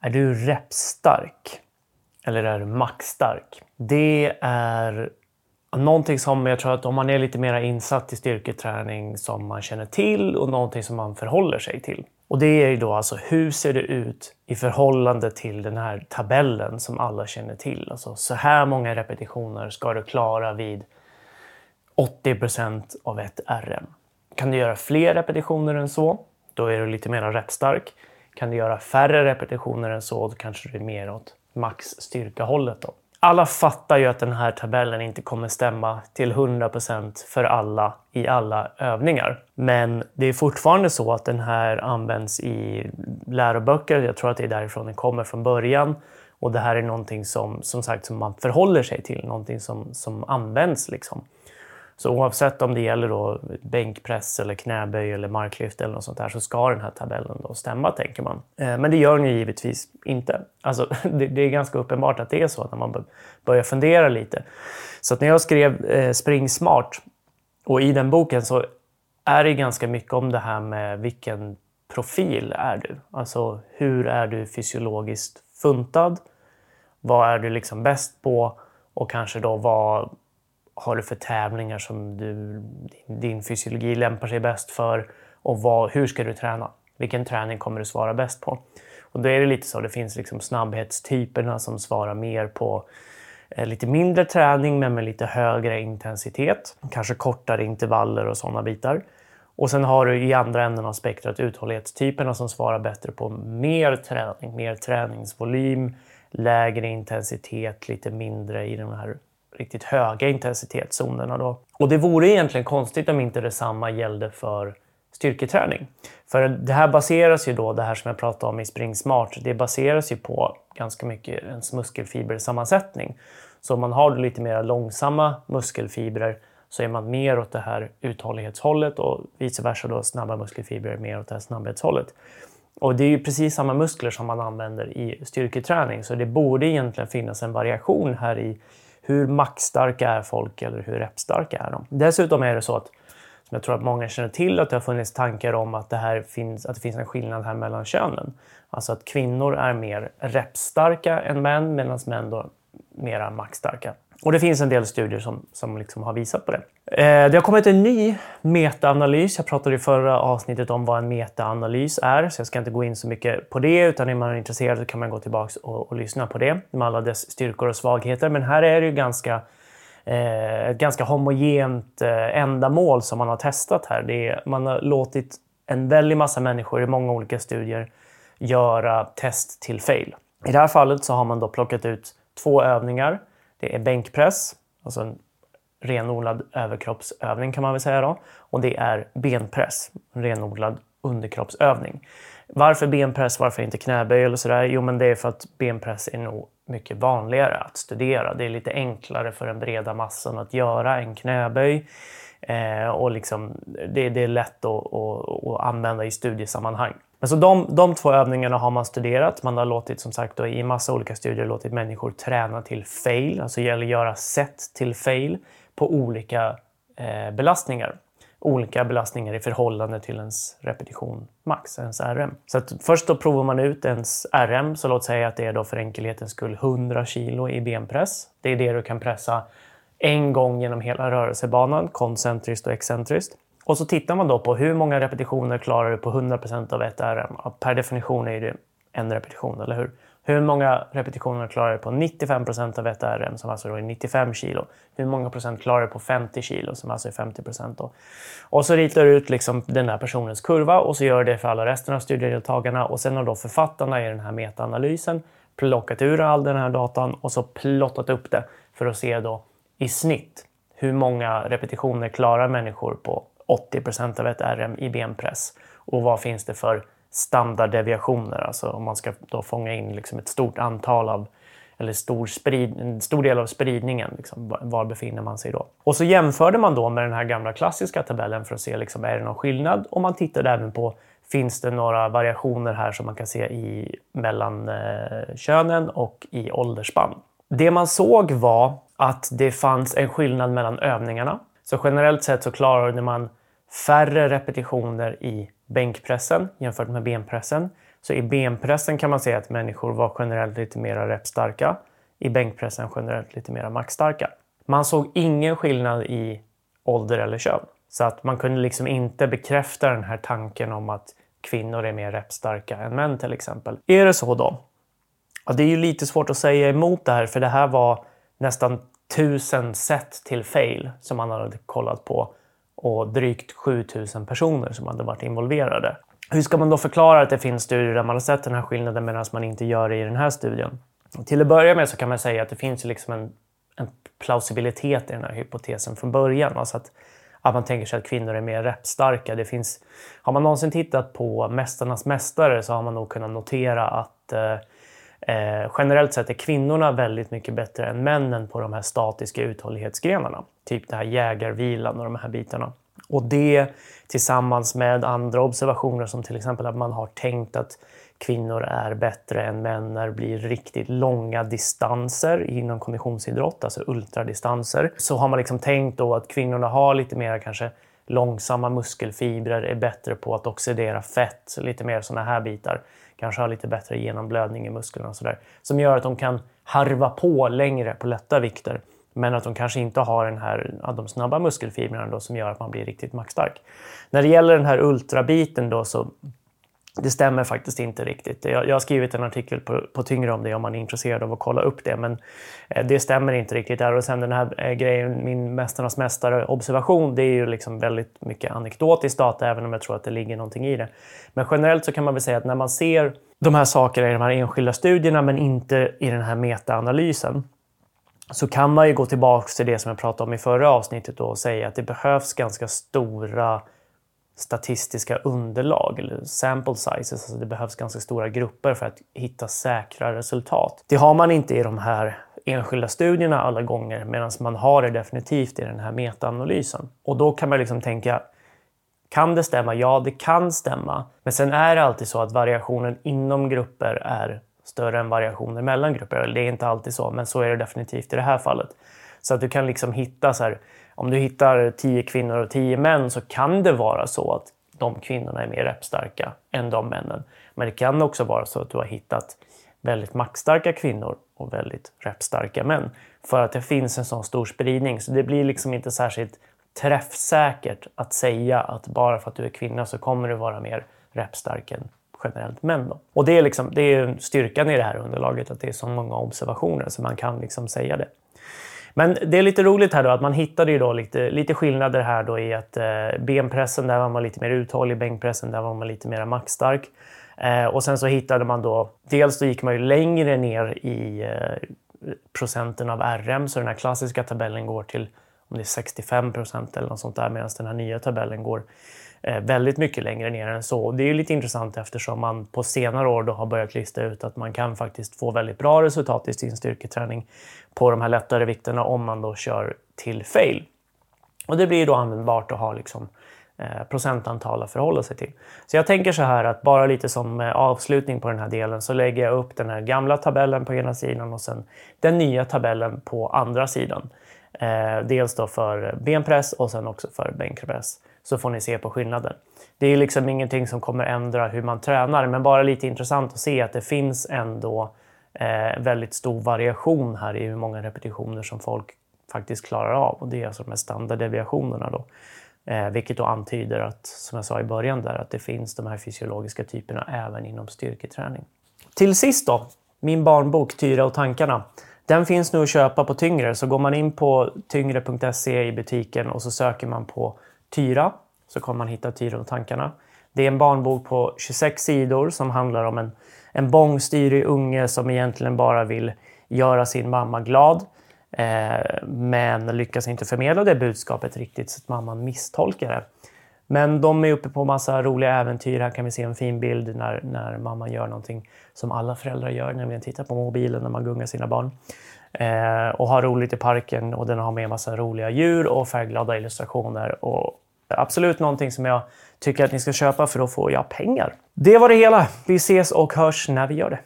Är du repstark? Eller är du maxstark? Det är någonting som jag tror att om man är lite mer insatt i styrketräning som man känner till och någonting som man förhåller sig till. Och det är ju då alltså hur ser det ut i förhållande till den här tabellen som alla känner till. Alltså så här många repetitioner ska du klara vid 80% av ett RM. Kan du göra fler repetitioner än så, då är du lite mer repstark. Kan du göra färre repetitioner än så, då kanske du är mer åt max styrkahållet. Då. Alla fattar ju att den här tabellen inte kommer stämma till 100% för alla i alla övningar. Men det är fortfarande så att den här används i läroböcker. Jag tror att det är därifrån den kommer från början. Och det här är någonting som, som sagt som man förhåller sig till, någonting som, som används. Liksom. Så oavsett om det gäller då bänkpress, eller knäböj eller marklyft eller något sånt där så ska den här tabellen då stämma, tänker man. Eh, men det gör den ju givetvis inte. Alltså, det, är ganska uppenbart att det är så när man börjar fundera lite. Så när jag skrev eh, Spring Smart och i den boken så är det ganska mycket om det här med vilken profil är du? Alltså hur är du fysiologiskt funtad? Vad är du liksom bäst på? Och kanske då vad har du för tävlingar som du, din fysiologi lämpar sig bäst för? Och vad, hur ska du träna? Vilken träning kommer du svara bäst på? Och då är det lite så, det finns liksom snabbhetstyperna som svarar mer på eh, lite mindre träning men med lite högre intensitet. Kanske kortare intervaller och sådana bitar. Och sen har du i andra änden av spektrat uthållighetstyperna som svarar bättre på mer träning, mer träningsvolym, lägre intensitet, lite mindre i den här riktigt höga intensitetszonerna. Då. Och det vore egentligen konstigt om inte detsamma gällde för styrketräning. För det här baseras ju då, det här som jag pratade om i Spring Smart, det baseras ju på ganska mycket ens muskelfibersammansättning. Så om man har lite mer långsamma muskelfibrer så är man mer åt det här uthållighetshållet och vice versa då snabba muskelfibrer mer åt det här snabbhetshållet. Och det är ju precis samma muskler som man använder i styrketräning så det borde egentligen finnas en variation här i hur maxstarka är folk eller hur repstarka är de? Dessutom är det så att, som jag tror att många känner till, att det har funnits tankar om att det, här finns, att det finns en skillnad här mellan könen. Alltså att kvinnor är mer repstarka än män medan män då mera maxstarka. Och det finns en del studier som, som liksom har visat på det. Eh, det har kommit en ny metaanalys. Jag pratade i förra avsnittet om vad en metaanalys är, så jag ska inte gå in så mycket på det. Utan är man intresserad så kan man gå tillbaka och, och lyssna på det med alla dess styrkor och svagheter. Men här är det ju ganska eh, ett ganska homogent eh, ändamål som man har testat här. Det är, man har låtit en väldig massa människor i många olika studier göra test till fail. I det här fallet så har man då plockat ut två övningar det är bänkpress, alltså en renodlad överkroppsövning kan man väl säga då. Och det är benpress, en renodlad underkroppsövning. Varför benpress, varför inte knäböj eller sådär? Jo, men det är för att benpress är nog mycket vanligare att studera. Det är lite enklare för den breda massan att göra en knäböj. Eh, och liksom, det, det är lätt att, att, att använda i studiesammanhang. Men så de, de två övningarna har man studerat. Man har låtit, som sagt, då, i massa olika studier låtit människor träna till fail, alltså göra set till fail på olika eh, belastningar. Olika belastningar i förhållande till ens repetition max, ens RM. Så att först då provar man ut ens RM, så låt säga att det är då för enkelhetens skull 100 kilo i benpress. Det är det du kan pressa en gång genom hela rörelsebanan, koncentriskt och excentriskt. Och så tittar man då på hur många repetitioner klarar du på 100% av ett RM. Per definition är det en repetition, eller hur? Hur många repetitioner klarar du på 95% av ett RM, som alltså är 95 kilo? Hur många procent klarar du på 50 kilo, som alltså är 50 procent? Och så ritar du ut liksom den där personens kurva och så gör det för alla resten av studiedeltagarna. Och sen har då författarna i den här metaanalysen plockat ur all den här datan och så plottat upp det för att se då i snitt hur många repetitioner klarar människor på 80 av ett RM i benpress. Och vad finns det för standarddeviationer? Alltså om man ska då fånga in liksom ett stort antal av eller stor sprid, en stor del av spridningen. Liksom, var befinner man sig då? Och så jämförde man då med den här gamla klassiska tabellen för att se liksom, är det någon skillnad. Och man tittade även på finns det några variationer här som man kan se i, mellan eh, könen och i åldersspann. Det man såg var att det fanns en skillnad mellan övningarna. Så generellt sett så klarade man färre repetitioner i bänkpressen jämfört med benpressen. Så i benpressen kan man säga att människor var generellt lite mer repstarka. I bänkpressen generellt lite mer maxstarka. Man såg ingen skillnad i ålder eller kön. Så att man kunde liksom inte bekräfta den här tanken om att kvinnor är mer repstarka än män till exempel. Är det så då? Ja, det är ju lite svårt att säga emot det här för det här var nästan tusen set till fail som man hade kollat på och drygt 7000 personer som hade varit involverade. Hur ska man då förklara att det finns studier där man har sett den här skillnaden medan man inte gör det i den här studien? Till att börja med så kan man säga att det finns liksom en, en plausibilitet i den här hypotesen från början. Alltså att, att man tänker sig att kvinnor är mer repstarka. Det finns, har man någonsin tittat på Mästarnas mästare så har man nog kunnat notera att eh, Eh, generellt sett är kvinnorna väldigt mycket bättre än männen på de här statiska uthållighetsgrenarna. Typ det här jägarvilan och de här bitarna. Och det tillsammans med andra observationer som till exempel att man har tänkt att kvinnor är bättre än män när det blir riktigt långa distanser inom konditionsidrott, alltså ultradistanser. Så har man liksom tänkt då att kvinnorna har lite mer kanske långsamma muskelfibrer, är bättre på att oxidera fett, lite mer sådana här bitar kanske har lite bättre genomblödning i musklerna och sådär. Som gör att de kan harva på längre på lätta vikter. Men att de kanske inte har den här, de snabba muskelfibrerna då, som gör att man blir riktigt maxstark. När det gäller den här ultrabiten då så det stämmer faktiskt inte riktigt. Jag, jag har skrivit en artikel på, på Tyngre om det om man är intresserad av att kolla upp det. Men eh, det stämmer inte riktigt där. Och sen den här eh, grejen, min Mästarnas mästare-observation, det är ju liksom väldigt mycket anekdotisk data, även om jag tror att det ligger någonting i det. Men generellt så kan man väl säga att när man ser de här sakerna i de här enskilda studierna, men inte i den här metaanalysen, så kan man ju gå tillbaka till det som jag pratade om i förra avsnittet och säga att det behövs ganska stora statistiska underlag eller sample sizes. Alltså det behövs ganska stora grupper för att hitta säkra resultat. Det har man inte i de här enskilda studierna alla gånger medan man har det definitivt i den här metaanalysen. Och då kan man liksom tänka kan det stämma? Ja, det kan stämma. Men sen är det alltid så att variationen inom grupper är större än variationer mellan grupper. Det är inte alltid så, men så är det definitivt i det här fallet. Så att du kan liksom hitta så här, om du hittar tio kvinnor och tio män så kan det vara så att de kvinnorna är mer repstarka än de männen. Men det kan också vara så att du har hittat väldigt maktstarka kvinnor och väldigt repstarka män. För att det finns en sån stor spridning. Så det blir liksom inte särskilt träffsäkert att säga att bara för att du är kvinna så kommer du vara mer repstark än generellt män. Då. Och det är, liksom, det är styrkan i det här underlaget, att det är så många observationer så man kan liksom säga det. Men det är lite roligt här då att man hittade ju då lite, lite skillnader här då i att eh, benpressen där var man lite mer uthållig, bänkpressen där var man lite mer maxstark. Eh, och sen så hittade man då, dels då gick man ju längre ner i eh, procenten av RM, så den här klassiska tabellen går till om det är 65 procent eller något sånt där, medan den här nya tabellen går Eh, väldigt mycket längre ner än så. Det är ju lite intressant eftersom man på senare år då har börjat lista ut att man kan faktiskt få väldigt bra resultat i sin styrketräning på de här lättare vikterna om man då kör till fail. Och det blir då användbart att ha liksom, eh, procentantal att förhålla sig till. Så jag tänker så här att bara lite som eh, avslutning på den här delen så lägger jag upp den här gamla tabellen på ena sidan och sen den nya tabellen på andra sidan. Eh, dels då för benpress och sen också för bänkpress så får ni se på skillnaden. Det är liksom ingenting som kommer ändra hur man tränar, men bara lite intressant att se att det finns ändå eh, väldigt stor variation här i hur många repetitioner som folk faktiskt klarar av. Och det är alltså de här standarddeviationerna då. Eh, vilket då antyder att, som jag sa i början där, att det finns de här fysiologiska typerna även inom styrketräning. Till sist då, min barnbok Tyra och tankarna. Den finns nu att köpa på Tyngre, så går man in på tyngre.se i butiken och så söker man på Tyra så kommer man hitta Tyra och tankarna. Det är en barnbok på 26 sidor som handlar om en, en bångstyrig unge som egentligen bara vill göra sin mamma glad. Eh, men lyckas inte förmedla det budskapet riktigt så att mamman misstolkar det. Men de är uppe på massa roliga äventyr. Här kan vi se en fin bild när, när mamman gör någonting som alla föräldrar gör, nämligen titta på mobilen när man gungar sina barn. Eh, och ha roligt i parken och den har med massa roliga djur och färgglada illustrationer. Och absolut någonting som jag tycker att ni ska köpa för då får jag pengar. Det var det hela. Vi ses och hörs när vi gör det.